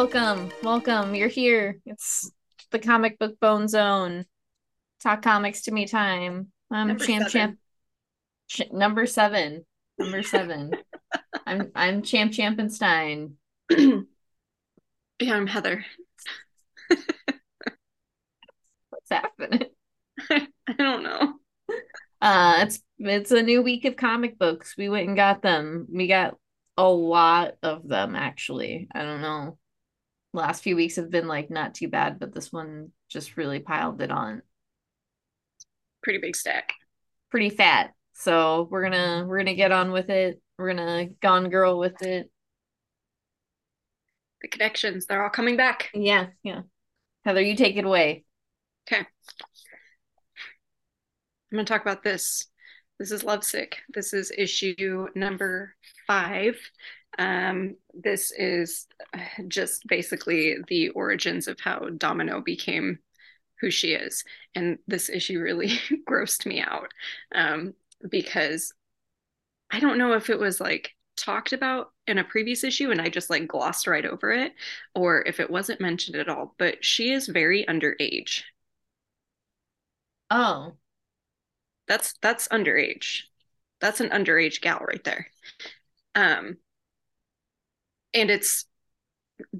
Welcome, welcome. You're here. It's the comic book bone zone. Talk comics to me time. I'm Number champ seven. champ ch- number seven. Number seven. I'm I'm champ champenstein. yeah, I'm Heather. What's happening? I don't know. Uh it's it's a new week of comic books. We went and got them. We got a lot of them actually. I don't know. Last few weeks have been like not too bad, but this one just really piled it on. Pretty big stack. pretty fat. So we're gonna we're gonna get on with it. We're gonna gone girl with it. The connections, they're all coming back. Yeah, yeah. Heather, you take it away. Okay. I'm going to talk about this. This is Lovesick. This is issue number five. Um, this is just basically the origins of how Domino became who she is. And this issue really grossed me out um, because I don't know if it was like talked about in a previous issue and I just like glossed right over it, or if it wasn't mentioned at all, but she is very underage. Oh, That's that's underage. That's an underage gal right there. Um and it's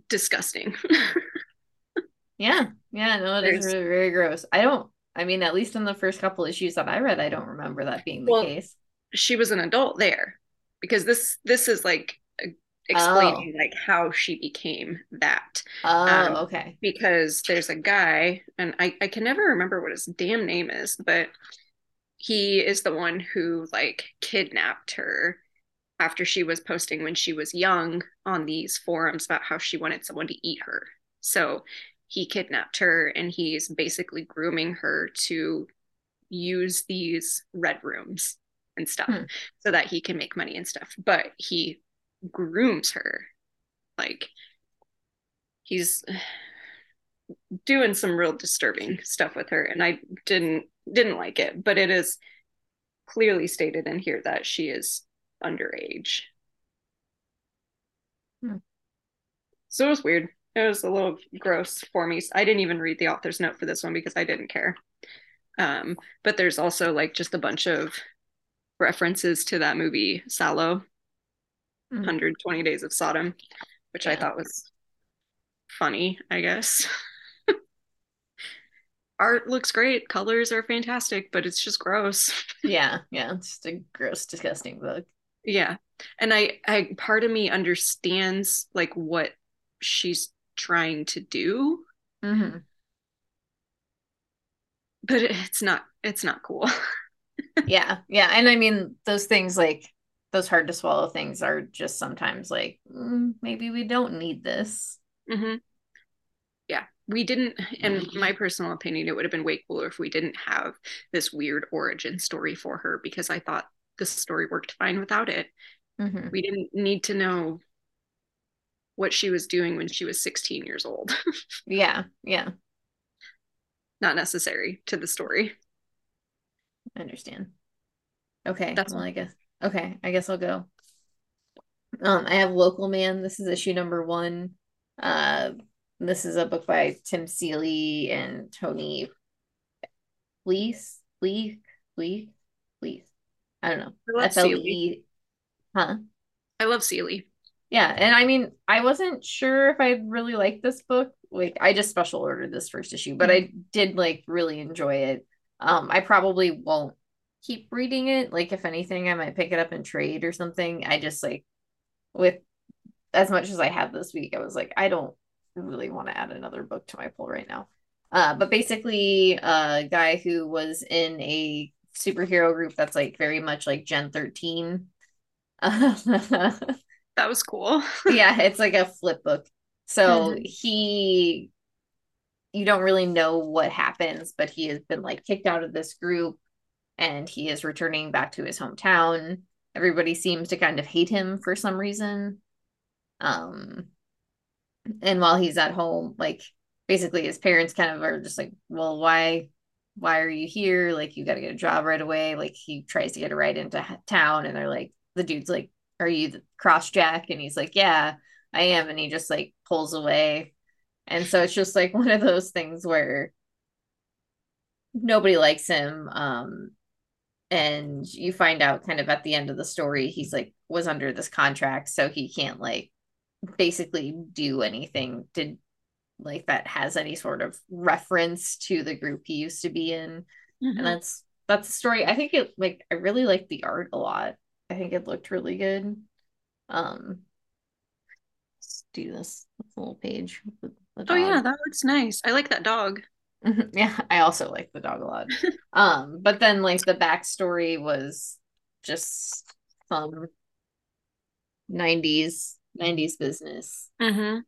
disgusting. yeah, yeah. No, it is There's- really very gross. I don't. I mean, at least in the first couple issues that I read, I don't remember that being the Well, case. she was an adult there because this this is like explaining like how she became that Oh, um, okay. because there's a guy and I, I can never remember what his damn name is but he is the one who like kidnapped her after she was posting when she was young on these forums about how she wanted someone to eat her. So he kidnapped her and he's basically grooming her to use these red rooms and stuff Hmm. so that he can make money and stuff. But he grooms her. Like he's doing some real disturbing stuff with her and i didn't didn't like it but it is clearly stated in here that she is underage Hmm. so it was weird it was a little gross for me i didn't even read the author's note for this one because i didn't care um but there's also like just a bunch of references to that movie Salò, Hmm. 120 Days of Sodom, which I thought was funny, I guess. Art looks great, colors are fantastic, but it's just gross. Yeah, yeah. It's just a gross, disgusting book. Yeah. And I I part of me understands like what she's trying to do, hmm but it's not it's not cool. Yeah, yeah. And I mean, those things like those hard to swallow things are just sometimes like, mm, maybe we don't need this. hmm Yeah, we didn't, in my personal opinion, it would have been way cooler if we didn't have this weird origin story for her because I thought the story worked fine without it. hmm We didn't need to know what she was doing when she was 16 years old. Yeah, yeah. Not necessary to the story. I understand. Okay, That's well, all. I guess. Okay, I guess I'll go. Um, I have Local Man. This is issue number one. Uh, this is a book by Tim Seeley and Tony Fleece, Fleece, Fleece, Fleece. I don't know. I love F L. E. Huh? I love Seeley. Yeah, and I mean, I wasn't sure if I really liked this book. Like, I just special ordered this first issue, but I did like really enjoy it. Um, I probably won't keep reading it. Like, if anything, I might pick it up and trade or something. I just like with as much as I have this week, I was like, I don't really want to add another book to my pull right now. Uh, but basically, a guy who was in a superhero group that's like very much like Gen 13. That was cool. yeah, it's like a flip book. So Mhm. he, you don't really know what happens, but he has been like kicked out of this group and he is returning back to his hometown. Everybody seems to kind of hate him for some reason. Um, and while he's at home, like basically his parents kind of are just like, well, why, why are you here? Like, you got to get a job right away. Like, he tries to get a ride into town, and they're like, the dude's like, are you Crossjack? And he's like, yeah, I am. And he just like pulls away. And so it's just like one of those things where nobody likes him. Um, and you find out kind of at the end of the story, he's like was under this contract, so he can't like basically do anything to like that has any sort of reference to the group he used to be in. Mm-hmm. And that's that's the story. I think it like I really like the art a lot. I think it looked really good. Um let's do this, this little page. Oh yeah, that looks nice. I like that dog. yeah, I also like the dog a lot. um, but then like the backstory was just some 90s 90s business. Mm-hmm.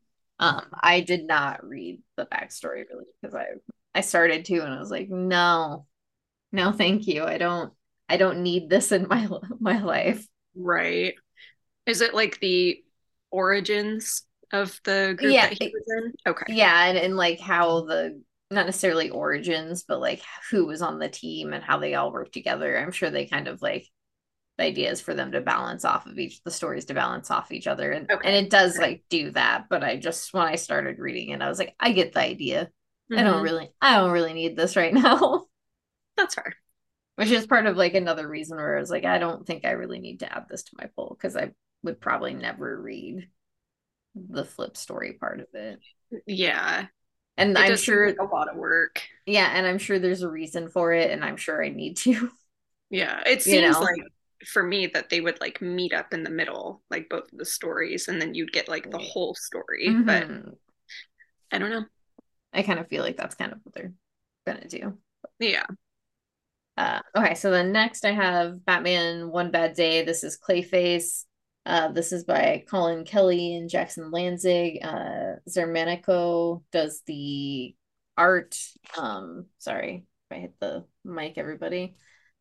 Um, I did not read the backstory really because I I started to and I was like, no, no, thank you. I don't I don't need this in my my life. Right. Is it like the origins of the group yeah, that he was in? Okay. Yeah, and, and like how the not necessarily origins, but like who was on the team and how they all worked together. I'm sure they kind of like ideas for them to balance off of each the stories to balance off each other. And okay. and it does like do that. But I just when I started reading it, I was like, I get the idea. Mm-hmm. I don't mm-hmm. really I don't really need this right now. That's fair. Which is part of like another reason where I was like, I don't think I really need to add this to my poll because I would probably never read the flip story part of it. Yeah and it I'm sure a lot of work. Yeah, and I'm sure there's a reason for it, and I'm sure I need to. Yeah, it seems you know? like for me that they would like meet up in the middle, like both of the stories, and then you'd get like the whole story. Mm-hmm. But I don't know. I kind of feel like that's kind of what they're gonna do. Yeah. Uh, okay, so then next I have Batman One Bad Day. This is Clayface. Uh, this is by Collin Kelly and Jackson Lanzing. Uh, Xermanico does the art. Um, sorry if I hit the mic, everybody.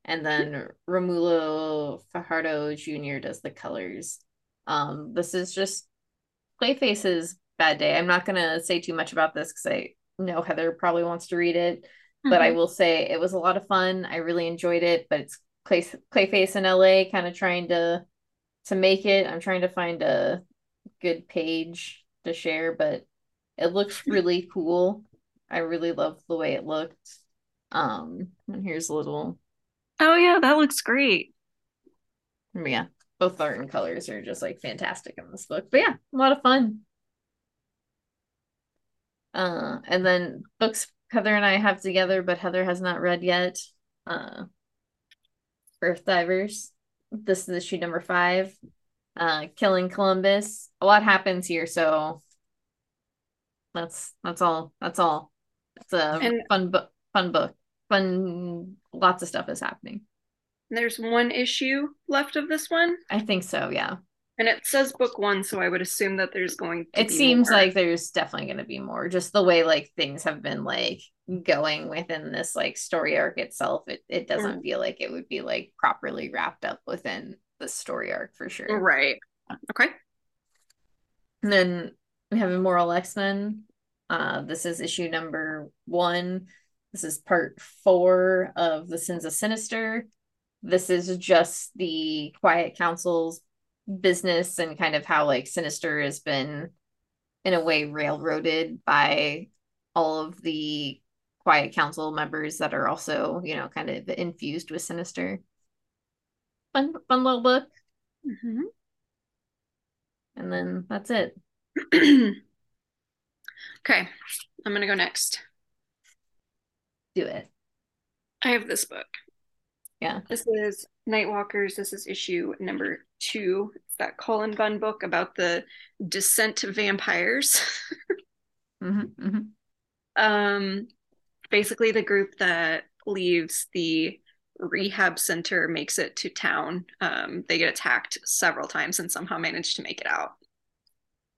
And then Romulo Fajardo Jr. does the colors. Um, this is just Clayface's bad day. I'm not gonna say too much about this because I know Heather probably wants to read it, mm-hmm. but I mm-hmm. will say it was a lot of fun. I really enjoyed it, but it's Clay Clayface in LA, kind of trying to to make it. I'm trying to find a good page to share, but it looks really cool. I really love the way it looked. Um, and here's a little. Oh yeah, that looks great. Yeah, both art and colors are just like fantastic in this book. But yeah, a lot of fun. Uh, and then books Heather and I have together, but Heather has not read yet. Uh, Earth Divers this is issue number five. Uh, killing Columbus. A lot happens here, so that's that's all. That's all. It's a and fun book. Fun book. Fun. Lots of stuff is happening. There's one issue left of this one. I think so. Yeah. And it says book one, so I would assume that there's going to It seems more. like there's definitely going to be more. Just the way like things have been like going within this like story arc itself, it, it doesn't mm. feel like it would be like properly wrapped up within the story arc for sure. Right. Okay. And then we have Immoral X-Men. Uh, this is issue number one. This is part four of the Sins of Sinister. This is just the Quiet Council's business and kind of how like Sinister has been in a way railroaded by all of the quiet council members that are also you know kind of infused with sinister fun fun little book mm-hmm. and then that's it okay i'm gonna go next do it i have this book yeah this is nightwalkers this is issue number two. It's that Colin Bunn book about the descent to vampires. mm-hmm, mm-hmm. Um, basically, the group that leaves the rehab center makes it to town. Um, they get attacked several times and somehow manage to make it out.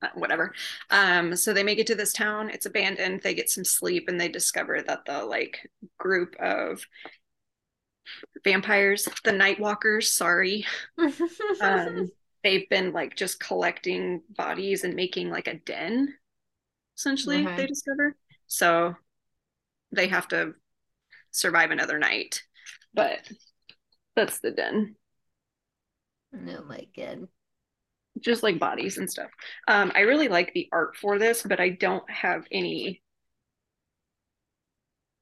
Uh, whatever. Um, so they make it to this town. It's abandoned. They get some sleep and they discover that the like group of vampires, the Nightwalkers, sorry. um, they've been like just collecting bodies and making like a den, essentially, okay. they discover. So they have to survive another night. But that's the den. Oh my god. Just like bodies and stuff. Um, I really like the art for this, but I don't have any.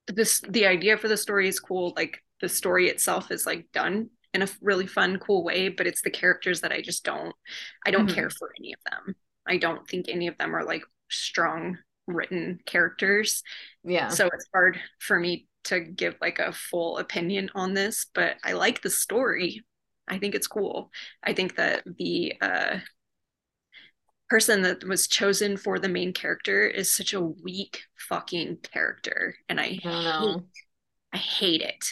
This the idea for the story is cool. Like the story itself is like done in a really fun, cool way, but it's the characters that I just don't. I don't mm-hmm. care for any of them. I don't think any of them are like strong written characters. Yeah. So it's hard for me to give like a full opinion on this, but I like the story. I think it's cool. I think that the uh, person that was chosen for the main character is such a weak fucking character, and I, I hate, I hate it.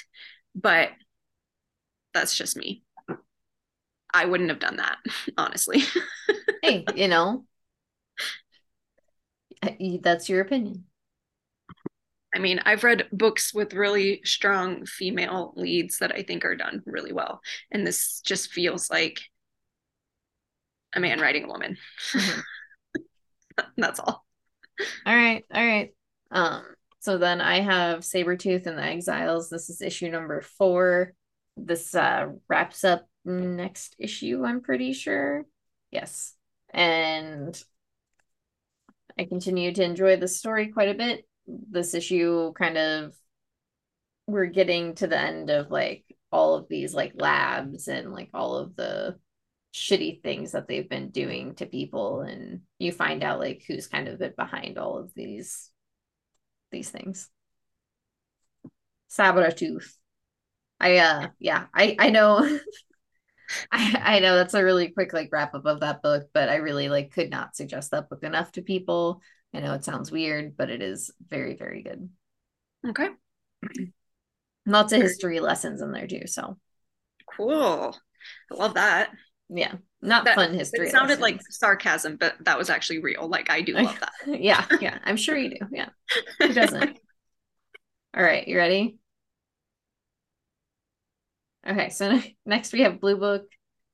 But that's just me. I wouldn't have done that, honestly. hey, you know, that's your opinion. I mean, I've read books with really strong female leads that I think are done really well. And this just feels like a man writing a woman. Mm-hmm. That's all. All right. All right. Um, so then I have Sabretooth and the Exiles. This is issue number four. This uh wraps up next issue, I'm pretty sure. Yes. And I continue to enjoy the story quite a bit this issue kind of we're getting to the end of like all of these like labs and like all of the shitty things that they've been doing to people and you find out like who's kind of been behind all of these these things Sabretooth. I uh yeah, I I know I I know that's a really quick like wrap up of that book, but I really like could not suggest that book enough to people. I know it sounds weird, but it is very, very good. Okay. Lots of history lessons in there too. So cool. I love that. Yeah. Not that, fun history. It sounded lessons. like sarcasm, but that was actually real. Like I do love that. yeah. Yeah. I'm sure you do. Yeah. Who doesn't? All right. You ready? Okay. So next we have Blue Book.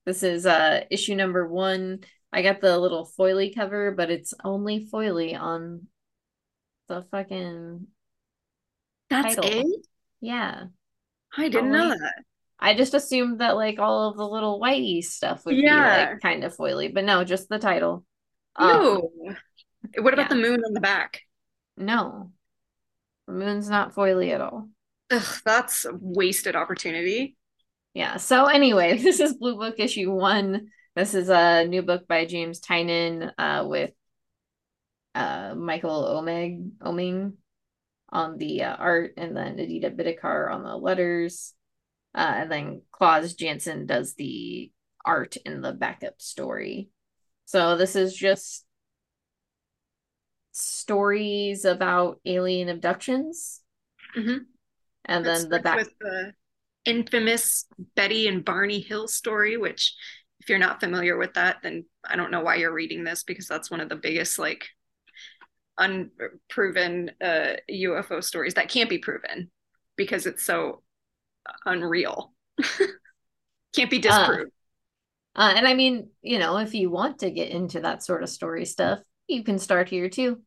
This is uh issue number one. I got the little foily cover, but it's only foily on the fucking. That's title. it. Yeah, I didn't only, know that. I just assumed that like all of the little whitey stuff would yeah. be like kind of foily, but no, just the title. No. Um, what about yeah. the moon on the back? No, the moon's not foily at all. Ugh, that's a wasted opportunity. Yeah. So anyway, this is Blue Book issue one. This is a new book by James Tynion uh, with uh, Michael Omeg Oeming on the uh, art, and then Aditya Bidikar on the letters, uh, and then Klaus Janson does the art in the backup story. So this is just stories about alien abductions, mm-hmm. and then the back with the infamous Betty and Barney Hill story, which if you're not familiar with that, then I don't know why you're reading this because that's one of the biggest like unproven uh, UFO stories that can't be proven because it's so unreal. can't be disproved. Uh, uh, and I mean, you know, if you want to get into that sort of story stuff, you can start here too.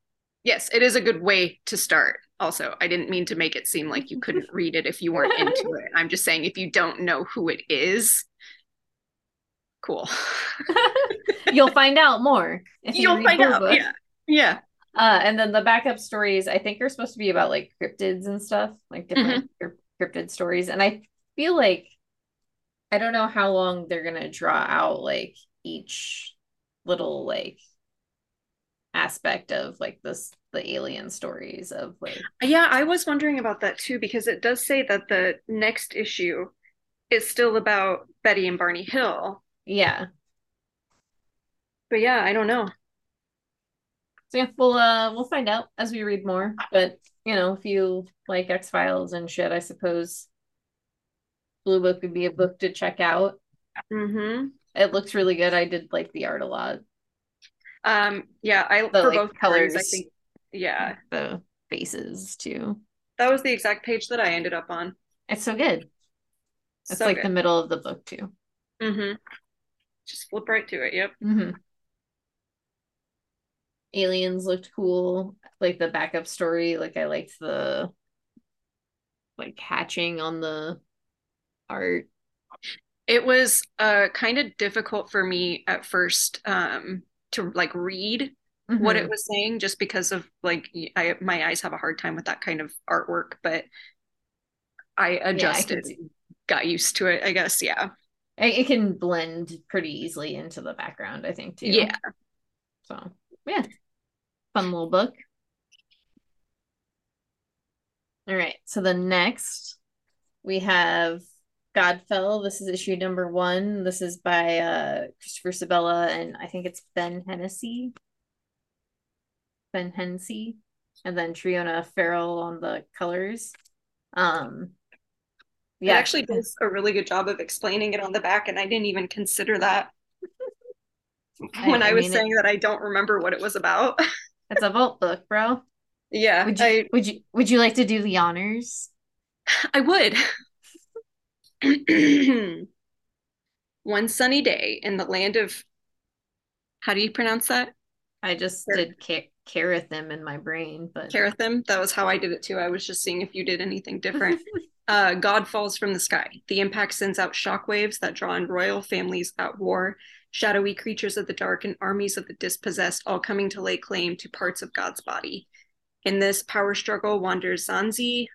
Yes, it is a good way to start. Also, I didn't mean to make it seem like you couldn't read it if you weren't into it. I'm just saying if you don't know who it is, cool. You'll find out more. You'll find out. Book. Yeah. Yeah. Uh, and then the backup stories, I think, are supposed to be about like cryptids and stuff, like different mm-hmm. cryptid stories. And I feel like I don't know how long they're gonna draw out like each little like aspect of like this the alien stories of like yeah i was wondering about that too because it does say that the next issue is still about betty and barney hill yeah. But yeah, I don't know. So yeah, we'll uh we'll find out as we read more. But you know, if you like X Files and shit, I suppose Blue Book would be a book to check out. Mm-hmm. It looks really good. I did like the art a lot. Um, yeah, I the, for like, both colors, I think yeah. The faces too. That was the exact page that I ended up on. It's so good. It's so like good. the middle of the book too. Mm-hmm. Just flip right to it. Yep. Mm-hmm. Aliens looked cool. Like the backup story. Like I liked the like hatching on the art. It was uh kind of difficult for me at first um to like read mm-hmm. what it mm-hmm. was saying just because of like I my eyes have a hard time with that kind of artwork, but I adjusted, yeah, I got used to it, I guess. Yeah. It can blend pretty easily into the background, I think, too. Yeah. So, yeah. Fun little book. All right. So the next we have Godfell. This is issue number one. This is by uh, Christopher Sebela and I think it's Ben Hennessy. Ben Hennessy. And then Triona Farrell on the colors. Um yeah. It actually does a really good job of explaining it on the back, and I didn't even consider that when I, I was mean, saying that I don't remember what it was about. it's a vault book, bro. Yeah. Would you I, would you would you like to do the honors? I would. One sunny day in the land of how do you pronounce that? I just Car- did Carathim in my brain, but Carathim. That was how I did it too. I was just seeing if you did anything different. uh, God falls from the sky. The impact sends out shockwaves that draw in royal families at war, shadowy creatures of the dark, and armies of the dispossessed, all coming to lay claim to parts of God's body. In this power struggle wanders Zanzi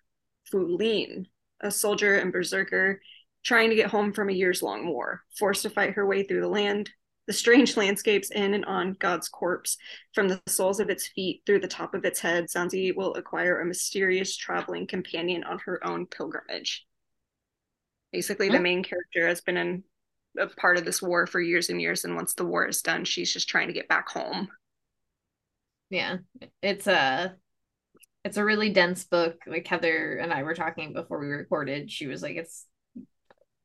Fulin, a soldier and berserker trying to get home from a years long war, forced to fight her way through the land, the strange landscapes in and on God's corpse, from the soles of its feet through the top of its head, Zanzi will acquire a mysterious traveling companion on her own pilgrimage. Basically, the main character has been in a part of this war for years and years, and once the war is done, she's just trying to get back home. Yeah, it's a it's a really dense book. Like Heather and I were talking before we recorded, she was like, it's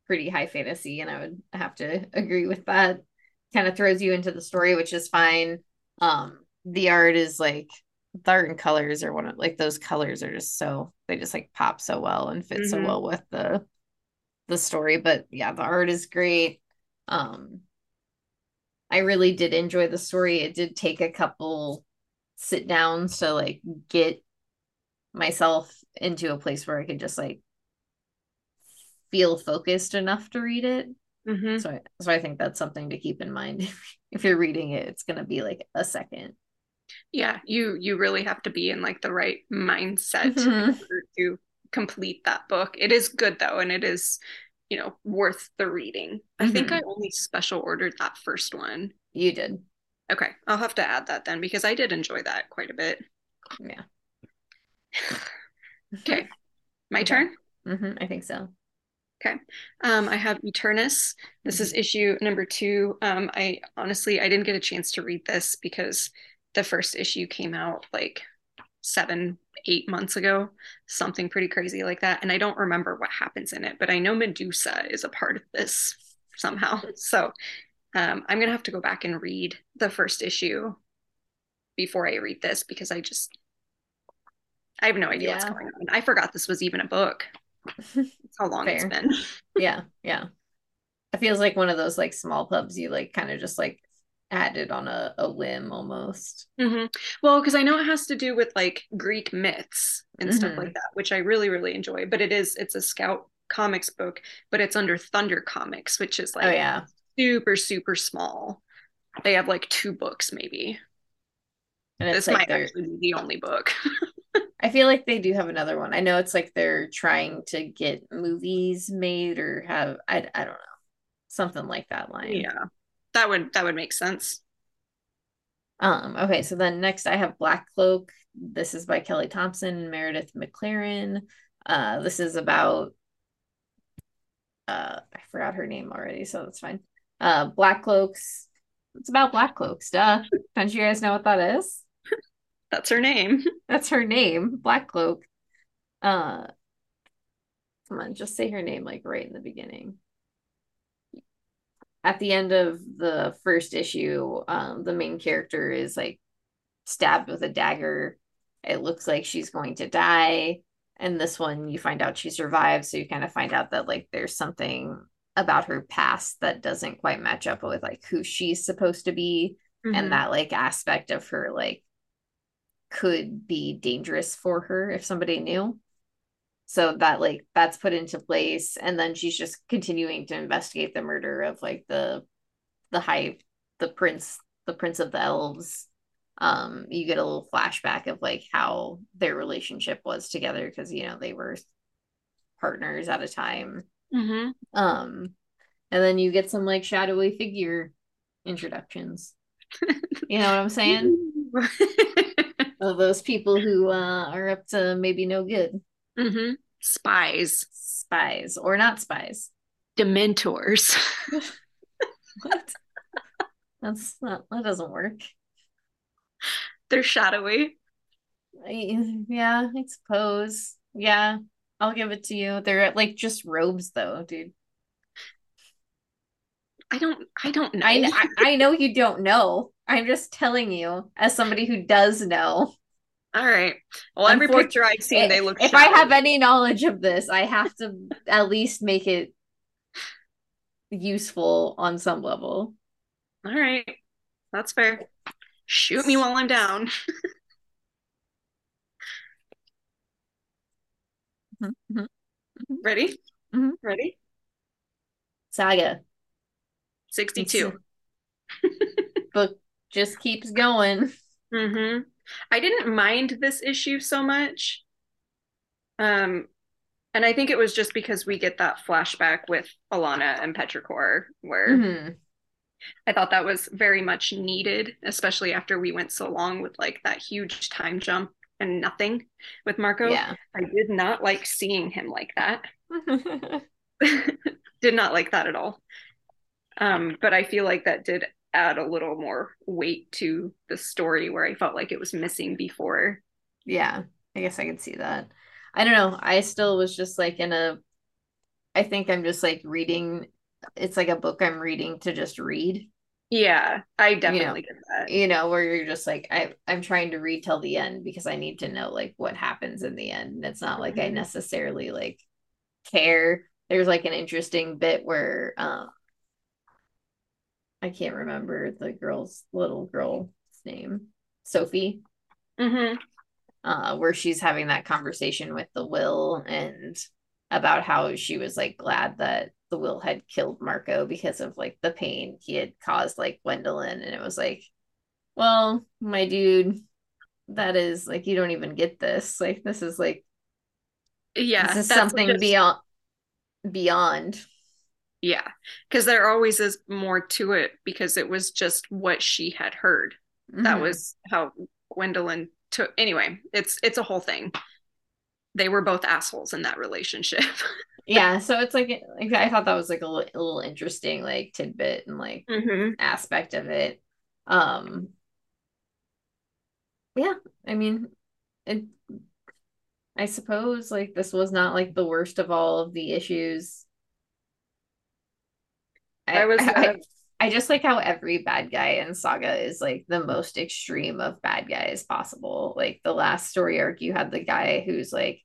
pretty high fantasy, and I would have to agree with that kind of throws you into the story, which is fine. Um, the art is like the art and colors are one of like those colors are just so they just like pop so well and fit mm-hmm. so well with the the story. But yeah, the art is great. Um, I really did enjoy the story. It did take a couple sit downs to like get myself into a place where I could just like feel focused enough to read it. Mm-hmm. So, I, so I think that's something to keep in mind. if you're reading it, it's going to be like a second. Yeah, you you really have to be in like the right mindset mm-hmm. to complete that book. It is good though, and it is you know worth the reading. Mm-hmm. I think I mm-hmm. only special ordered that first one. You did. Okay, I'll have to add that then because I did enjoy that quite a bit. Yeah. okay, my okay. turn. Mm-hmm, I think so. Okay. Um, I have Eternus. This is mm-hmm. issue number two. Um, I honestly I didn't get a chance to read this because the first issue came out like seven, eight months ago, something pretty crazy like that. And I don't remember what happens in it, but I know Medusa is a part of this somehow. So um, I'm gonna have to go back and read the first issue before I read this because I just I have no idea yeah. what's going on. I forgot this was even a book. That's how long Fair. it's been. yeah, yeah. It feels like one of those like small pubs you like kind of just like added on a, a whim almost. Mm-hmm. Well, because I know it has to do with like Greek myths and mm-hmm. stuff like that, which I really, really enjoy. But it is it's a scout comics book, but it's under Thunder Comics, which is like oh, yeah. super, super small. They have like two books maybe. And this like might actually be the only book. I feel like they do have another one. I know it's like they're trying to get movies made or have I I don't know. Something like that line. Yeah. That would that would make sense. Um okay, so then next I have Black Cloak. This is by Kelly Thompson, Meredith McClaren. Uh this is about uh I forgot her name already, so that's fine. Uh Black Cloaks. It's about Black Cloaks, duh. Don't you guys know what that is? That's her name. That's her name, Black Cloak. Uh come on, just say her name like right in the beginning. At the end of the first issue, um, the main character is like stabbed with a dagger. It looks like she's going to die. And this one, you find out she survived. So you kind of find out that like there's something about her past that doesn't quite match up with like who she's supposed to be. Mm-hmm. And that like aspect of her like could be dangerous for her if somebody knew. so that like that's put into place and then she's just continuing to investigate the murder of like the the high the prince the prince of the elves um you get a little flashback of like how their relationship was together because you know they were partners at a time Mm-hmm. um and then you get some like shadowy figure introductions you know what i'm saying of those people who uh are up to maybe no good mm-hmm. Spies, spies or not spies Dementors. what that's not that doesn't work They're shadowy. I- yeah i suppose yeah i'll give it to you they're like just robes though dude I don't. I don't know. I, I I know you don't know. I'm just telling you as somebody who does know. All right. Well, every picture I've seen, they look. If I have any knowledge of this, I have to at least make it useful on some level. All right, that's fair. Shoot me while I'm down. Ready? Mhm. Ready? Saga Sixty-two. book just keeps going. Mm-hmm. I didn't mind this issue so much. Um, and I think it was just because we get that flashback with Alana and Petrichor, where Mhm. I thought that was very much needed, especially after we went so long with like that huge time jump and nothing with Marko. Yeah. I did not like seeing him like that. did not like that at all. Um, but I feel like that did add a little more weight to the story where I felt like it was missing before. yeah. I guess I could see that. I don't know. I still was just like in a I think I'm just like reading it's like a book I'm reading to just read. Yeah, I definitely get that. you know where you're just like I I'm trying to read till the end because I need to know like what happens in the end. And it's not like I Mhm. necessarily like care. There's like an interesting bit where um I can't remember the girl's little girl's name, Sophie, hmm uh where she's having that conversation with the will and about how she was like glad that the will had killed Marko because of like the pain he had caused like Gwendolyn. And it was like well my dude that is like you don't even get this. Like this is like Yeah, this is something just- beyond beyond Yeah, because there always is more to it because it was just what she had heard. That Mhm. was how Gwendolyn took. Anyway, it's it's a whole thing. They were both assholes in that relationship. yeah so it's like, like I thought that was like a little, interesting like tidbit and like hmm aspect of it. Um yeah, I mean it I suppose like this was not like the worst of all of the issues. I was, I, I just like how every bad guy in Saga is like the most extreme of bad guys possible. Like the last story arc, you had the guy who's like,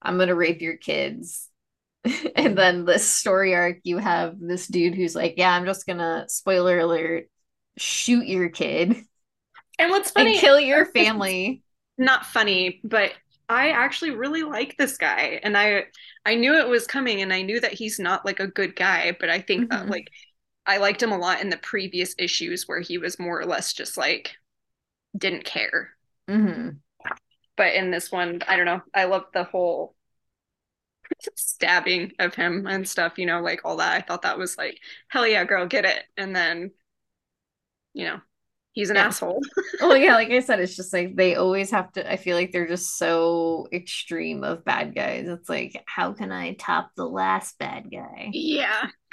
I'm gonna rape your kids. and then this story arc, you have this dude who's like, Yeah, I'm just gonna spoiler alert, shoot your kid And what's funny, and kill your family. not funny, but I actually really like this guy, and I I knew it was coming, and I knew that he's not like a good guy, but I think that Mhm. like I liked him a lot in the previous issues where he was more or less just like didn't care. hmm But in this one, I don't know. I love the whole stabbing of him and stuff, you know, like all that. I thought that was like, hell yeah, girl, get it. And then, you know, he's an Yeah. asshole. Well, yeah, like I said, it's just like they always have to. I feel like they're just so extreme of bad guys. It's like, how can I top the last bad guy? Yeah.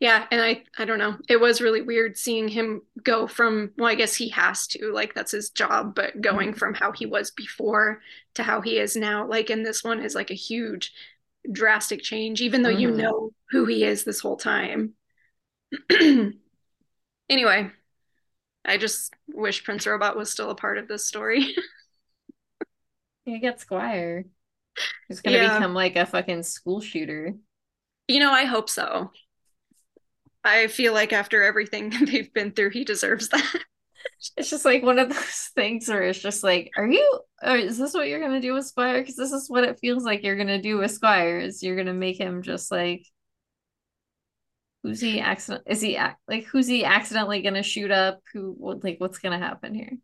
yeah, and I I don't know. It was really weird seeing him go from well, I guess he has to, like that's his job, but going Mhm. from how he was before to how he is now, like in this one is like a huge drastic change even though you Mhm. know who he is this whole time. anyway, I just wish Prince Robot was still a part of this story. You get Squire. He's gonna Yeah. become like a fucking school shooter. you know, I hope so. I feel like after everything they've been through, he deserves that. it's just like one of those things where it's just like, are you, or is this what you're gonna do with Squire? Because this is what it feels like you're gonna do with Squire. Is you're gonna make him just like, who's he accident? Is he like who's he accidentally gonna shoot up? Who like what's gonna happen here?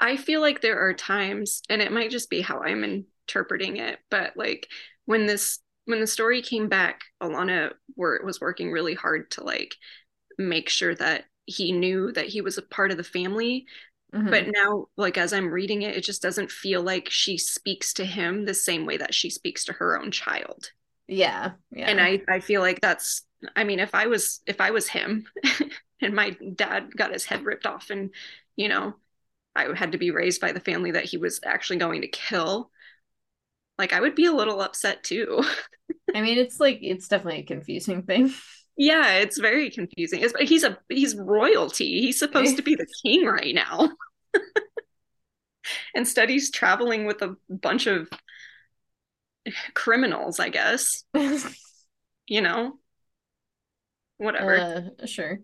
I feel like there are times, and it might just be how I'm interpreting it, but like when this when the story came back, Alana were, was working really hard to like make sure that he knew that he was a part of the family. Mm-hmm. But now, like as I'm reading it, it just doesn't feel like she speaks to him the same way that she speaks to her own child. Yeah. Yeah. And I, I feel like that's I mean, if I was if I was him and my dad got his head ripped off and, you know, I had to be raised by the family that he was actually going to kill, like I would be a little upset too. I mean, it's like it's definitely a confusing thing. Yeah, it's very confusing. It's, he's a he's royalty. He's supposed to be the king right now. Instead, he's traveling with a bunch of criminals, I guess. you know, whatever. Uh, sure.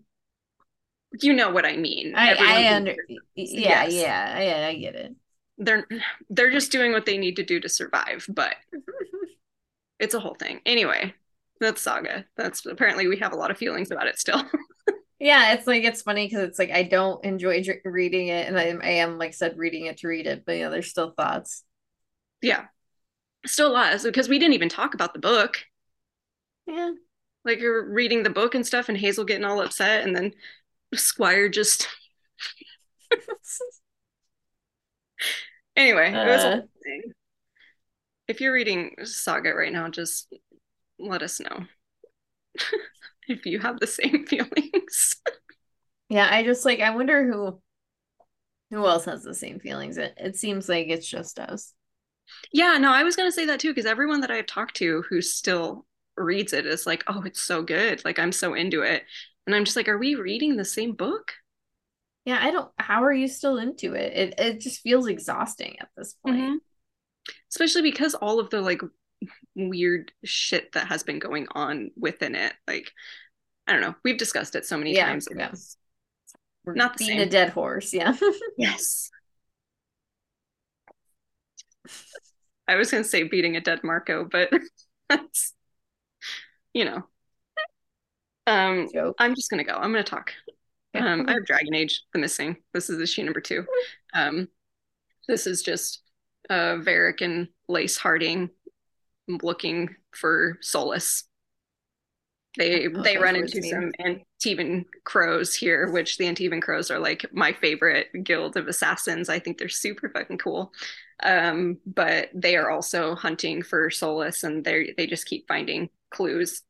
You know what I mean. I, I under yeah, yes. yeah, yeah, I get it. They're they're just doing what they need to do to survive, but it's a whole thing. Anyway, that's Saga. That's apparently we have a lot of feelings about it still. yeah, it's like it's funny because it's like I don't enjoy reading it, and I, I am like said reading it to read it, but yeah, there's still thoughts. Yeah, still a lot because we didn't even talk about the book. Yeah, like you're reading the book and stuff, and Hazel getting all upset, and then Squire just. anyway, uh, it was a uh. thing. If you're reading Saga right now, just let us know if you have the same feelings. yeah, I just like I wonder who who else has the same feelings. It it seems like it's just us. Yeah, no, I was gonna say that too because everyone that I've talked to who's still reads it is like, oh, it's so good. Like I'm so into it. And I'm just like, are we reading the same book? Yeah, I don't how are you still into it? It it just feels exhausting at this point. Mm-hmm. Especially because all of the like weird shit that has been going on within it. Like, I don't know. We've discussed it so many yeah, times. Yeah. We're not being a dead horse. Yeah. yes. I was going to say beating a dead Marko, but that's, you know. Um, Joke. I'm just to go. I'm to talk. Um, I have Dragon Age: The Missing. This is issue number two. Um, this is just uh, Varric and Lace Harding looking for Solas. They oh, they run into some Antivan crows here, which the Antivan crows are like my favorite guild of assassins. I think they're super fucking cool. Um, but they are also hunting for Solas, and they they just keep finding clues.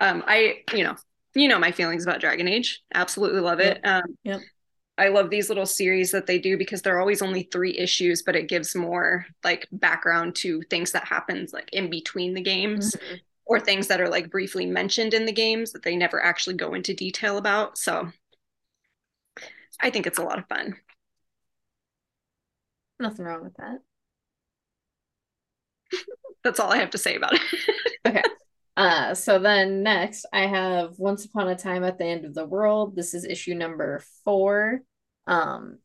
Um, I you know you know my feelings about Dragon Age. Absolutely love it. Yep. Um, yep. I love these little series that they do because they're always only three issues, but it gives more like background to things that happens like in between the games mm-hmm. or things that are like briefly mentioned in the games that they never actually go into detail about. So I think it's a lot of fun. Nothing wrong with that. That's all I have to say about it. okay. Uh, so then next I have Once Upon a Time at the End of the World. This is issue number four. Um,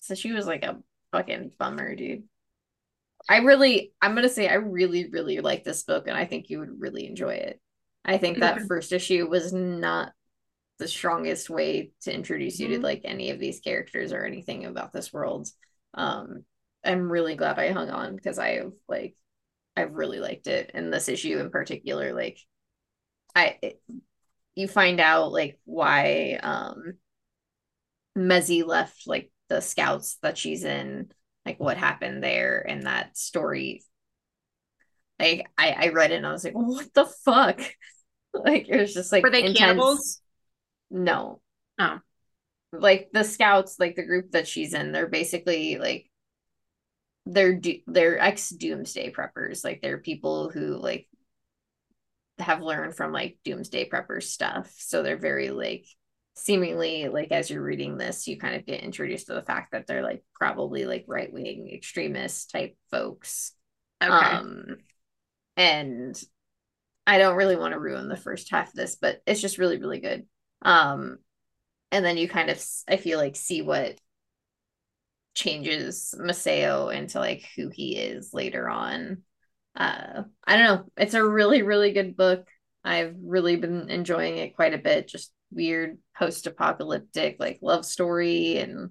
so she was like a fucking bummer, dude. I really, I'm gonna say, I really, really like this book, and I think you would really enjoy it. I think that first issue was not the strongest way to introduce you mm-hmm. to like any of these characters or anything about this world. Um, I'm really glad I hung on because I have like, I've really liked it, and this issue in particular, like, I, it, you find out like why um Mezzy left like the scouts that she's in, like what happened there and that story. Like I, I read it and I was like, what the fuck? like it was just like Were they intense. cannibals? No. Oh. Like the scouts, like the group that she's in, they're basically like they're do- they're ex doomsday preppers. Like they're people who like have learned from like doomsday prepper stuff. So they're very like seemingly like as you're reading this you kind of get introduced to the fact that they're like probably like right-wing extremist type folks okay. um and i don't really want to ruin the first half of this but it's just really really good um and then you kind of I feel like see what changes Maseo into like who he is later on. Uh I don't know. It's a really really good book. I've really been enjoying it quite a bit. Just weird post-apocalyptic like love story and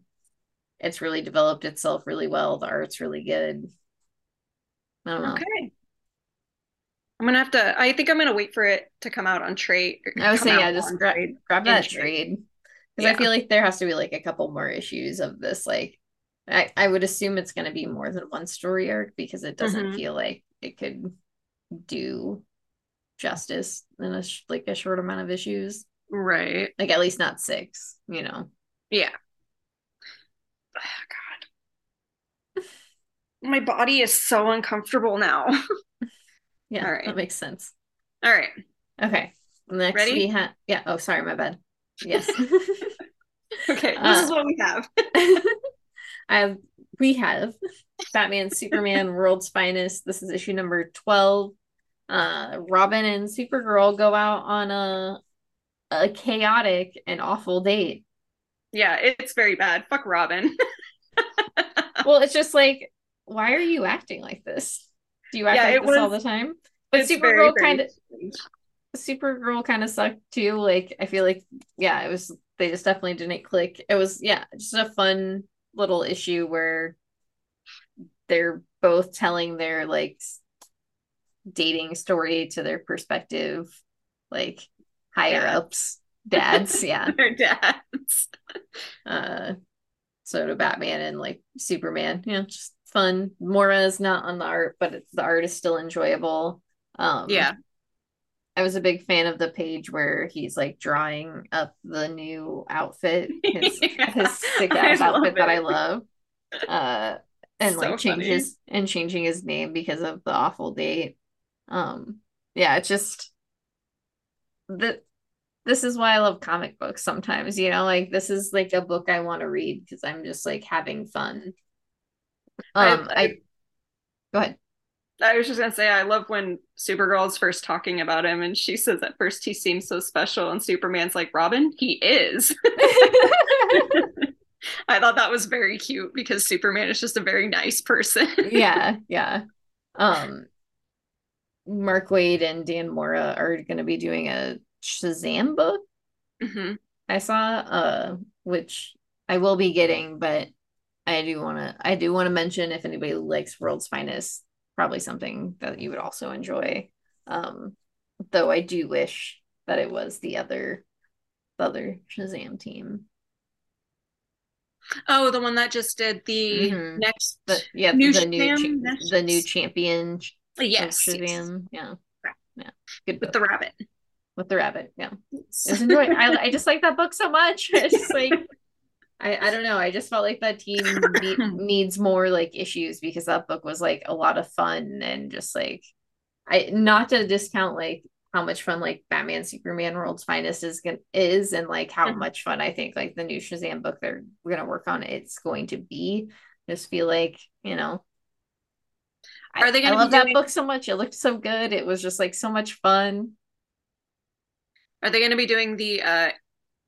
it's really developed itself really well. The art's really good. I don't know. Okay. I'm gonna have to. I think I'm gonna wait for it to come out on trade. I would say yeah, just gra- grab that trade because yeah. I feel like there has to be like a couple more issues of this. Like, I I would assume it's gonna be more than one story arc because it doesn't mm-hmm. feel like it could do justice in a sh- like a short amount of issues. Right. Like at least not six. You know. Yeah. Oh, God. My body is so uncomfortable now. Yeah, All right. that makes sense. All right. Okay. Next Ready? we have yeah. Oh, sorry, my bad. Yes. okay, this uh, is what we have. I have we have Batman Superman World's Finest. This is issue number 12. Uh Robin and Supergirl go out on a a chaotic and awful date. Yeah, it's very bad. Fuck Robin. well, it's just like why are you acting like this? Do you act yeah, like this was, all the time? But Supergirl kind of Supergirl kind of sucked too. Like I feel like yeah, it was they just definitely didn't click. It was yeah, just a fun little issue where they're both telling their like dating story to their perspective like higher ups dads yeah their dads uh so to batman and like superman yeah just fun. Mora is not on the art, but the art is still enjoyable. Um, yeah. I was a big fan of the page where he's like drawing up the new outfit, his, yeah, his sick ass outfit that I love. Uh, and so like changes funny. and changing his name because of the awful date. Um, yeah, it's just the this is why I love comic books sometimes, you know, like this is like a book I want to read because I'm just like having fun um, I, I, I go ahead. I was just gonna say I love when Supergirl's first talking about him and she says at first he seems so special and Superman's like Robin, he is. I thought that was very cute because Superman is just a very nice person. yeah, yeah. Um Mark Waid and Dan Mora are gonna be doing a Shazam book. Mm-hmm. I saw uh which I will be getting, but I do want to I do want to mention if anybody likes World's Finest, probably something that you would also enjoy. Um, though I do wish that it was the other the other Shazam team. Oh, the one that just did the mm-hmm. next the, yeah new the new cha- the new champion yes Shazam yes. yeah. Yeah. Good with the rabbit. With the rabbit yeah. It's enjoy I I just like that book so much. It's just like I, I don't know. I just felt like that team need, needs more like issues because that book was like a lot of fun and just like I not to discount like how much fun like Batman Superman World's Finest is going is and like how mm-hmm. much fun I think like the new Shazam book they're gonna work on it's going to be. Just feel like you know. Are they? I, I love doing... that book so much. It looked so good. It was just like so much fun. Are they going to be doing the uh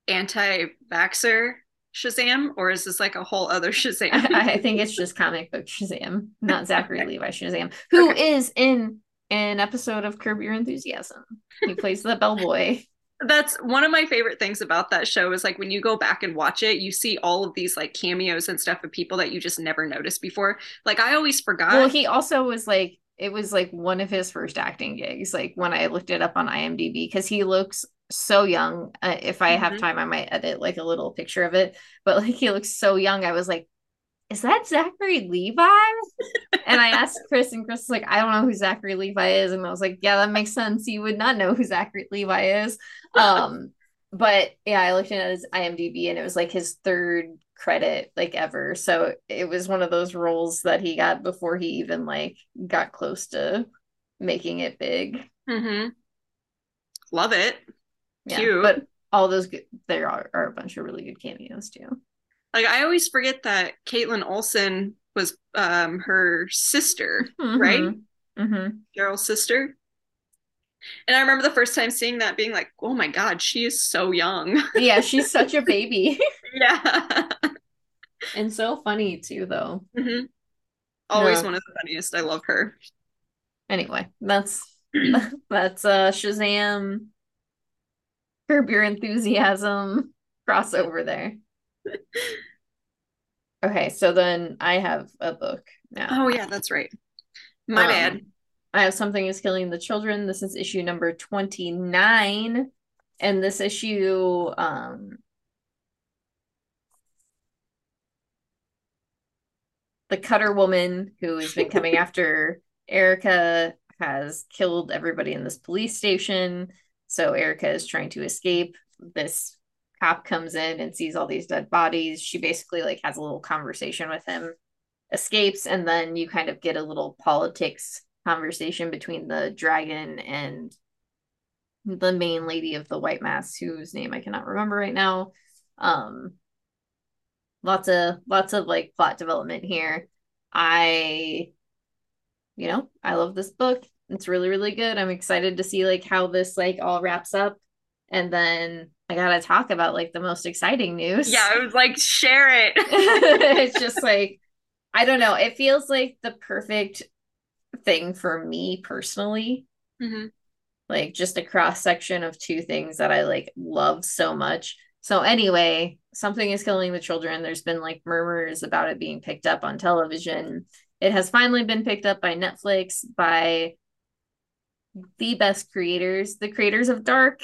anti-vaxxer Shazam, or is this like a whole other Shazam? I, think it's just comic book Shazam, not Zachary okay. Levi Shazam, who okay. is in an episode of Curb Your Enthusiasm. He plays the bellboy. That's one of my favorite things about that show is like when you go back and watch it, you see all of these like cameos and stuff of people that you just never noticed before. Like I always forgot. Well, he also was like it was like one of his first acting gigs like when i looked it up on imdb because he looks so young. Uh, if I mm-hmm. have time, I might edit like a little picture of it. But like he looks so young. I was like, is that Zachary Levi? and I asked Chris, and Chris was like, I don't know who Zachary Levi is. And I was like, yeah, that makes sense. You would not know who Zachary Levi is. Um, but yeah, I looked at his IMDb and it was like his third credit like ever. So it was one of those roles that he got before he even like got close to making it big. Mm-hmm. Love it. Yeah, Cute. But all those good, there are, are a bunch of really good cameos too. Like I always forget that Kaitlin Olson was um her sister, mm-hmm. right? Mm-hmm. Daryl's sister. And I remember the first time seeing that being like, oh my God, she is so young. yeah, she's such a baby. yeah. and so funny too, though. Mm-hmm. Always one of the funniest. I love her. Anyway, that's that's uh Shazam Curb Your Enthusiasm crossover there. Okay, so then I have a book now. Oh yeah, that's right. My um, bad. I have Something is Killing the Children. This is issue number 29. And this issue um the cutter woman who has been coming after Erica has killed everybody in this police station. So Erica is trying to escape. This cop comes in and sees all these dead bodies. She basically like has a little conversation with him, escapes, and then you kind of get a little politics conversation between the dragon and the main lady of the white mass whose name I cannot remember right now. Um lots of lots of like plot development here. I you know, I love this book. It's really really good. I'm excited to see like how this like all wraps up and then I gotta talk about like the most exciting news. Yeah, I was like, share it. it's just like, I don't know. It feels like the perfect thing for me personally. Mm-hmm. Like just a cross section of two things that I like love so much. So anyway, something is killing the children. There's been like murmurs about it being picked up on television. It has finally been picked up by Netflix by the best creators, the creators of Dark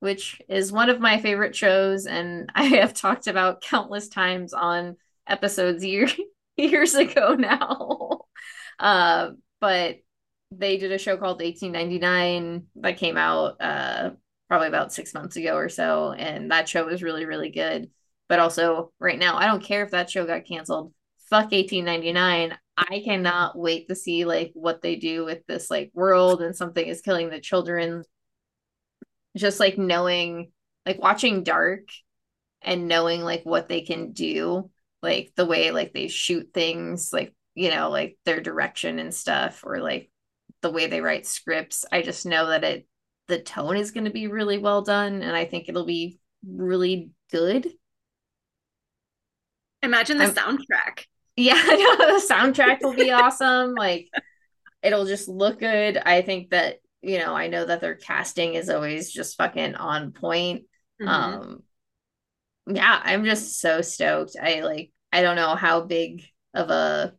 which is one of my favorite shows and I have talked about countless times on episodes year, years ago now. uh, but they did a show called 1899 that came out uh, probably about six months ago or so. And that show was really, really good. But also, right now, I don't care if that show got canceled. Fuck 1899. I cannot wait to see like what they do with this like world and something is killing the children. Just like knowing like watching dark and knowing like what they can do like the way like they shoot things like you know like their direction and stuff or like the way they write scripts. I just know that it the tone is going to be really well done and i think it'll be really good. Imagine the I'm, soundtrack yeah the soundtrack will be awesome like it'll just look good i think that you know, I know that their casting is always just fucking on point. Mm-hmm. Um yeah, I'm just so stoked. I like I don't know how big of a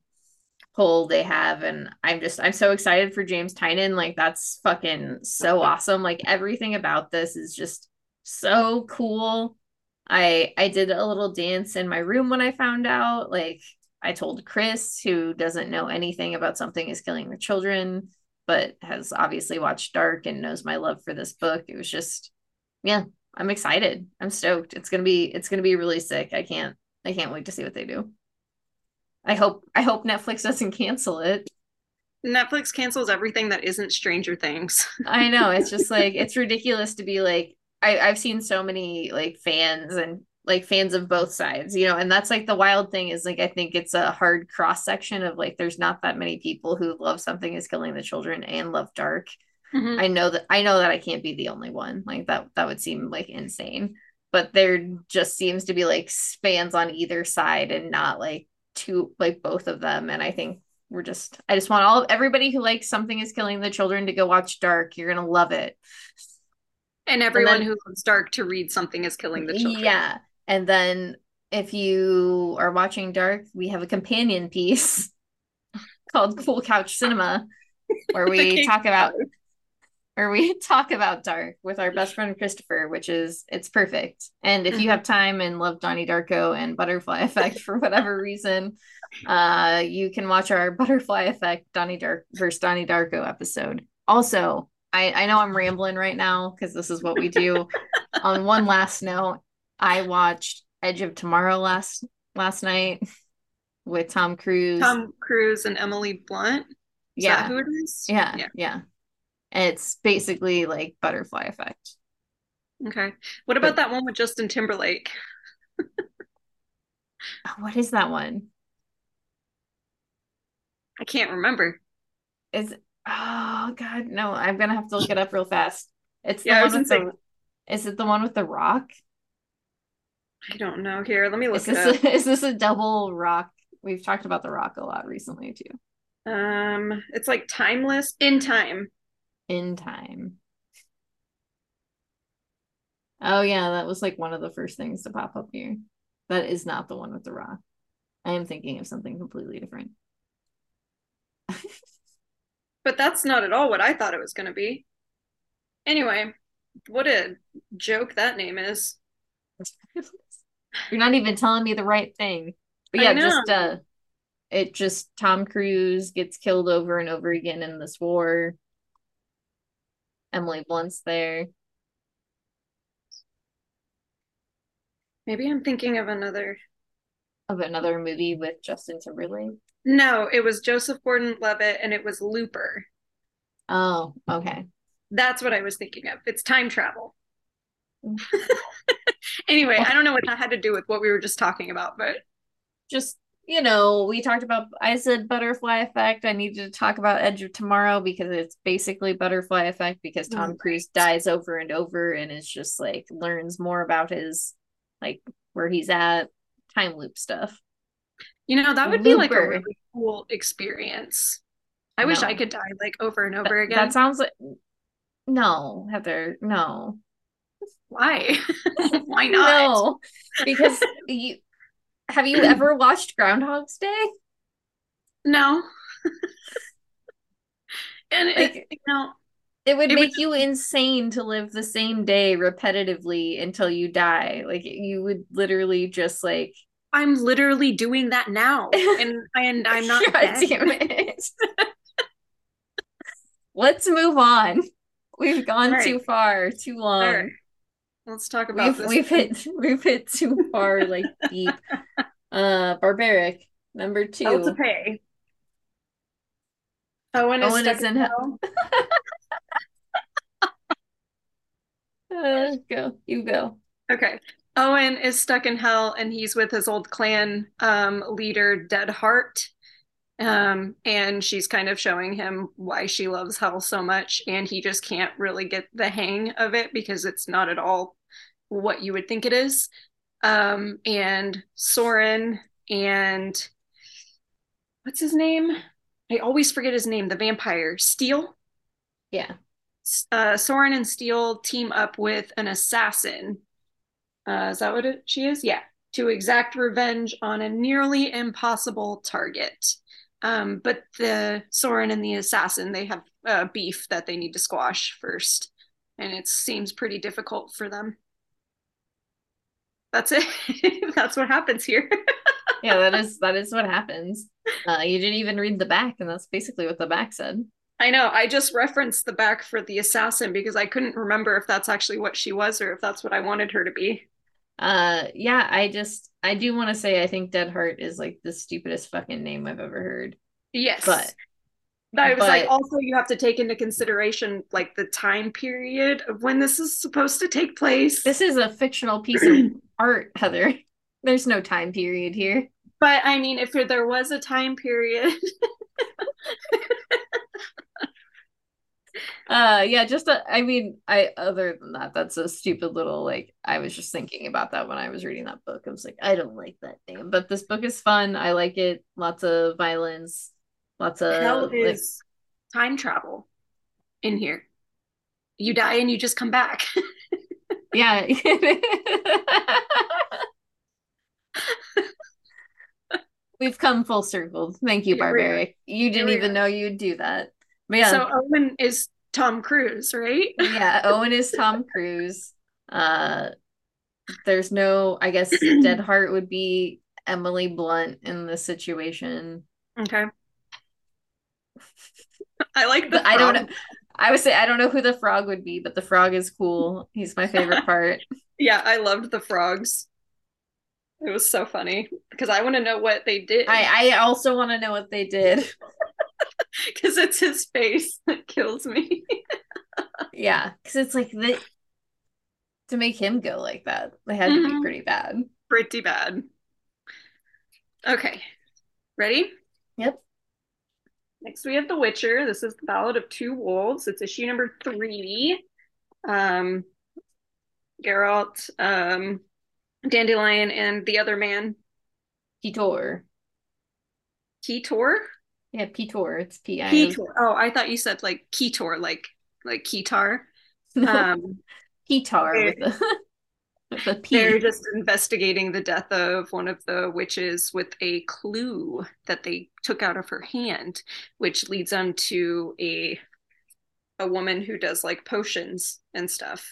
pull they have and I'm just I'm so excited for James Tynion. Like that's fucking so awesome. Like everything about this is just so cool. I I did a little dance in my room when I found out. Like I told Chris, who doesn't know anything about something is killing the children but has obviously watched Dark and knows my love for this book. It was just, yeah, I'm excited. I'm stoked. It's gonna be it's gonna be really sick. I can't I can't wait to see what they do. I hope I hope Netflix doesn't cancel it. Netflix cancels everything that isn't Stranger Things. I know. It's just like it's ridiculous to be like I, I've seen so many like fans and like fans of both sides, you know, and that's like the wild thing is like I think it's a hard cross section of like there's not that many people who love something is killing the children and love dark. Mm-hmm. I know that I know that I can't be the only one. Like that that would seem like insane. But there just seems to be like fans on either side and not like two like both of them. And I think we're just I just want all everybody who likes something is killing the children to go watch Dark. You're gonna love it. And everyone and then, who loves Dark to read something is killing the children. Yeah. And then if you are watching Dark, we have a companion piece called Cool Couch Cinema where we talk about where we talk about Dark with our best friend Christopher, which is it's perfect. And if you mm-hmm. have time and love Donnie Darko and Butterfly Effect for whatever reason, uh, you can watch our Butterfly Effect Donnie Dark versus Donnie Darko episode. Also, I, I know I'm rambling right now because this is what we do. On one last note, I watched Edge of Tomorrow last last night with Tom Cruise. Tom Cruise and Emily Blunt. Is yeah. who it is? Yeah, yeah. Yeah. It's basically like butterfly effect. Okay. What about but, that one with Justin Timberlake? Oh, what is that one? I can't remember. Is Oh God, no! I'm gonna have to look it up real fast. It's the Yeah, I one was with the. Is it the one with the rock? I don't know. Here, let me Is look it this a, is this a double rock? We've talked about the rock a lot recently too. Um, it's like timeless in time. In time. Oh yeah, that was like one of the first things to pop up here. That is not the one with the rock. I am thinking of something completely different. But that's not at all what I thought it was going to be. Anyway, what a joke that name is. You're not even telling me the right thing. But yeah, just uh it just Tom Cruise gets killed over and over again in this war. Emily Blunt's there. Maybe I'm thinking of another. Of another movie with Justin Timberlake. No, it was Joseph Gordon-Levitt and it was Looper. Oh, okay. That's what I was thinking of. It's time travel. Anyway, I don't know what that had to do with what we were just talking about, but Just, you know, we talked about I said butterfly effect. I needed to talk about Edge of Tomorrow because it's basically butterfly effect because Tom Right. Cruise dies over and over and is just like learns more about his like where he's at, time loop stuff. you know, that would be like a really cool experience. I wish I could die like over and over That, again. that sounds like no, Heather, no. Why? Why not? No, because you have you ever watched Groundhog's Day? No. and Like- it, you know, It would It would make you insane to live the same day repetitively until you die. Like you would literally just like I'm literally doing that now, and and I'm not God damn it. Let's move on. We've gone All too far, too long. Right. Let's talk about We've this. we've hit we've hit too far, like deep. Uh barbaric number two. Hell to pay. Owen is Owen stuck is in in hell. Uh, go, you go. Okay. Owen is stuck in hell and he's with his old clan um, leader, Deadheart. Um, and she's kind of showing him why she loves hell so much. And he just can't really get the hang of it because it's not at all what you would think it is. Um, and Soren and what's his name? I always forget his name, the vampire, Steel. Yeah. uh, Soren and Steel team up with an assassin. Uh, is that what it, she is? Yeah, to exact revenge on a nearly impossible target. Um, but the Soren and the assassin they have uh, beef that they need to squash first, and it seems pretty difficult for them. That's it. That's what happens here. Yeah, that is that is what happens. Uh, you didn't even read the back, and that's basically what the back said. I know. I just referenced the back for the assassin because I couldn't remember if that's actually what she was or if that's what I wanted her to be. Uh, yeah, I just I do want to say I think Dead Heart is like the stupidest fucking name I've ever heard. Yes. But I was like, also you have to take into consideration like the time period of when this is supposed to take place. this is a fictional piece of art, Heather. There's no time period here. but I mean, if there was a time period, Uh, yeah, just a, I mean, I other than that, that's a stupid little like. I was just thinking about that when I was reading that book. I was like, I don't like that name, but this book is fun. I like it. Lots of violence, lots of hell like, time travel in here. You die and you just come back. Yeah. We've come full circle. Thank you. Barbaric. You didn't even know you'd do that. But yeah, So Owen is Tom Cruise, right? yeah, Owen is Tom Cruise. Uh there's no, I guess Dead Heart would be Emily Blunt in this situation. Okay. I like the I don't know. I would say I don't know who the frog would be, but the frog is cool. He's my favorite part. Yeah, I loved the frogs. It was so funny because I want to know what they did. I I also want to know what they did. because it's his face that kills me. Yeah, because it's like the to make him go like that, they had to be Mhm. pretty bad. Pretty bad. Okay. Ready? Yep. Next, we have The Witcher. This is the Ballad of Two Wolves. It's issue number three. Um, Geralt, um, Dandelion, and the other man, Pitor. Ketor. Yeah, Pitor. It's P I. Oh, I thought you said like Ketor, like like Ketar. Um, Pitar They're- with the with the P. they're just investigating the death of one of the witches with a clue that they took out of her hand, which leads them to a a woman who does like potions and stuff.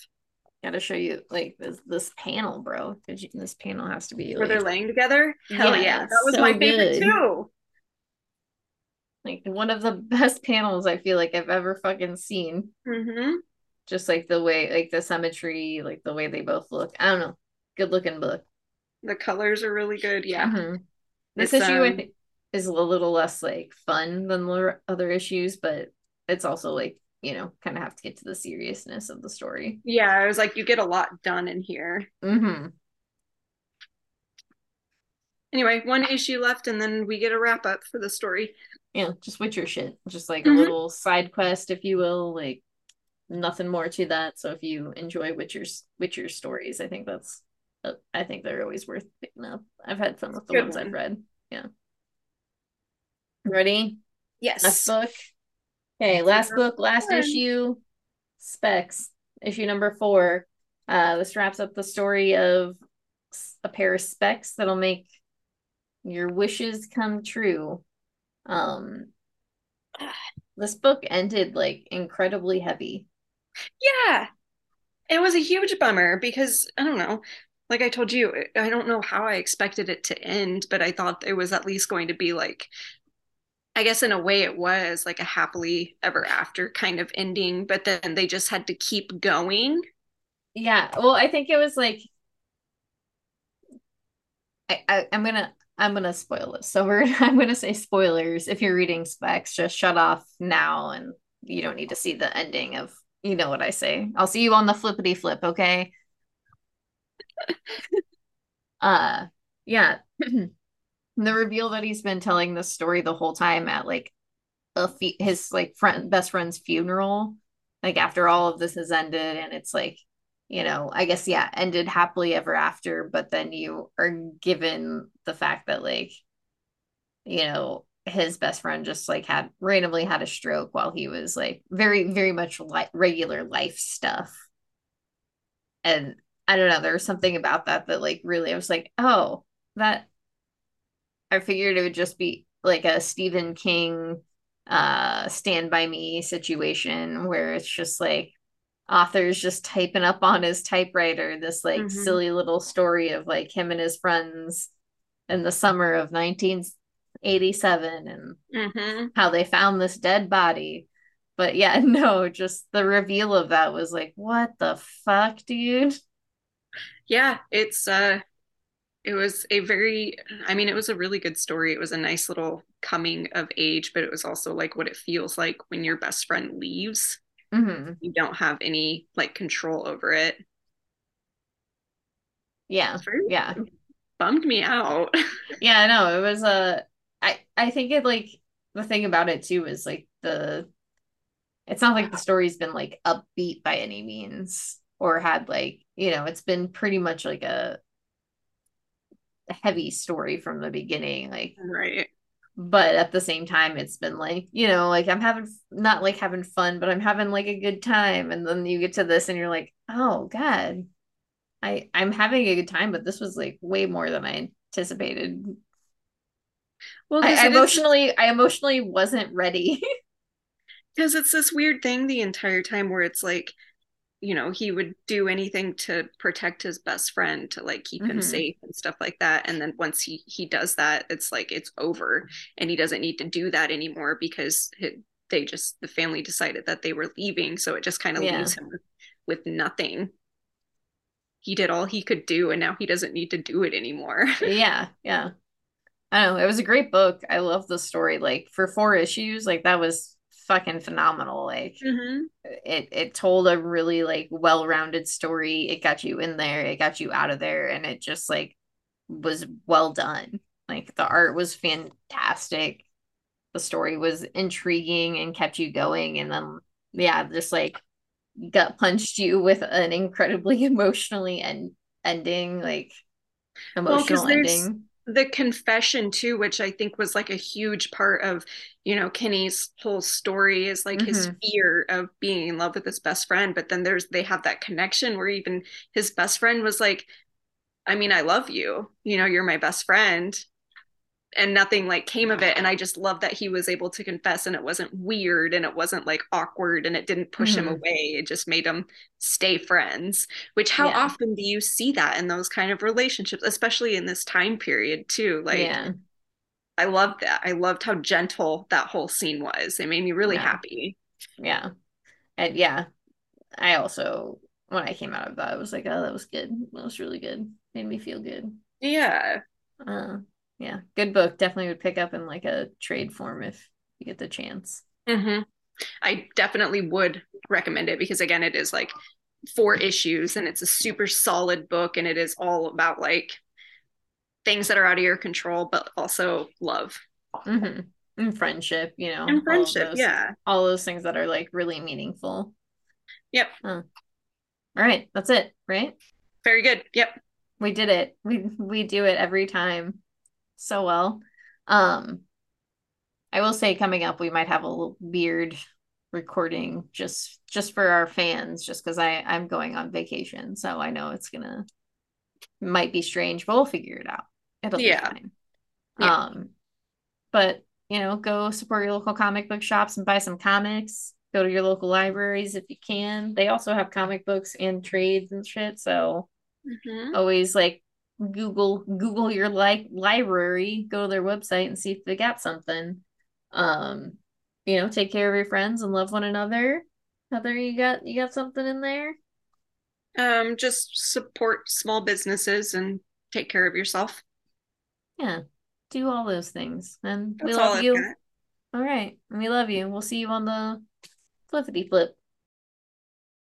Gotta show you like this this panel, bro. you- This panel has to be Where they're laying together. Hell Yeah, yeah, that was so my favorite good. too. Like one of the best panels I feel like I've ever fucking seen. hmm Just like the way, like the symmetry, like the way they both look. I don't know. Good looking book. The colors are really good. Yeah. Mhm. This It's, issue I um, think is a little less like fun than the other issues, but it's also like you know kind of have to get to the seriousness of the story. Yeah, I was like, you get a lot done in here. Mm-hmm. Anyway, one issue left, and then we get a wrap up for the story. Yeah, just Witcher shit. Just like Mhm. a little side quest, if you will. Like nothing more to that. So if you enjoy Witcher's Witcher stories, I think that's uh, I think they're always worth picking up. I've had fun with the Good ones I've read. Yeah. Ready? Last Yes. book. Okay, last book, last four. issue. Specs, issue number four. Uh, this wraps up the story of a pair of specs that'll make your wishes come true. Um, this book ended like incredibly heavy. Yeah. It was a huge bummer because I don't know. Like I told you, I don't know how I expected it to end, but I thought it was at least going to be like, I guess in a way it was like a happily ever after kind of ending, but then they just had to keep going. Yeah, well, I think it was like I, I I'm gonna I'm gonna spoil this. So we're I'm gonna say spoilers. If you're reading specs, just shut off now and you don't need to see the ending of you know what I say. I'll see you on the flippity flip, okay? uh yeah. the reveal that he's been telling this story the whole time at like a fe- his like friend best friend's funeral like after all of this has ended and it's like you know i guess yeah ended happily ever after but then you are given the fact that like you know his best friend just like had randomly had a stroke while he was like very very much like regular life stuff. And i don't know there was something about that that like really i was like oh that i figured it would just be like a stephen king uh stand by me situation where it's just like author's just typing up on his typewriter this like Mhm. silly little story of like him and his friends in the summer of 1987 and hmm how they found this dead body but yeah no just the reveal of that was like what the fuck dude Yeah, it's uh it was a very I mean it was a really good story. It was a nice little coming of age, but it was also like what it feels like when your best friend leaves. Hmm You don't have any like control over it. yeah yeah bummed me out. Yeah, no, it was a. I I think it like the thing about it too is like the. It's not like the story's been like upbeat by any means, or had like you know it's been pretty much like a, a heavy story from the beginning, like. Right. But at the same time, it's been like you know like I'm having not like having fun, but I'm having like a good time, and then you get to this and you're like, oh god, I I'm having a good time, but this was like way more than I anticipated. Well, I, I it is emotionally, I emotionally wasn't ready. because it's this weird thing the entire time where it's like, you know, he would do anything to protect his best friend to like keep him Mhm. safe and stuff like that. And then once he he does that, it's like it's over, and he doesn't need to do that anymore because it, they just the family decided that they were leaving, so it just kind of Yeah. leaves him with, with nothing. He did all he could do, and now he doesn't need to do it anymore. yeah, yeah. I don't know. It was a great book. I love the story. Like for four issues, like that was fucking phenomenal. Like hmm it it told a really like well-rounded story. It got you in there, it got you out of there, and it just like was well done. Like the art was fantastic. the story was intriguing and kept you going and then yeah just like gut punched you with an incredibly emotionally and ending like emotional well, ending the confession too which i think was like a huge part of you know kenny's whole story is like mm-hmm. his fear of being in love with his best friend but then there's they have that connection where even his best friend was like i mean i love you you know you're my best friend and nothing like came of it and i just love that he was able to confess and it wasn't weird and it wasn't like awkward and it didn't push mm-hmm. him away it just made them stay friends which how yeah. often do you see that in those kind of relationships especially in this time period too like yeah. i loved that i loved how gentle that whole scene was it made me really yeah. happy yeah and yeah i also when i came out of that i was like oh that was good that was really good made me feel good yeah uh, yeah good book. Definitely would pick up in like a trade form if you get the chance. Mm-hmm. i definitely would recommend it because again it is like four issues and it's a super solid book and it is all about like things that are out of your control but also love. Mm-hmm. and friendship you know and friendship all those, yeah. all those things that are like really meaningful. Yep. All right. That's it right? Very good. Yep. We did it. We we do it every time so well. Um, I will say coming up we might have a little weird recording just just for our fans just because I I'm going on vacation so I know it's gonna might be strange but we'll figure it out it'll yeah. be fine yeah. um but you know go support your local comic book shops and buy some comics go to your local libraries if you can they also have comic books and trades and shit so mm-hmm. always like Google Google your like library, go to their website and see if they got something. Um, you know, take care of your friends and love one another. Heather, you got you got something in there? Um, just support small businesses and take care of yourself. Yeah, do all those things, and That's we love you. All right, we love you. We'll see you on the flippity flip.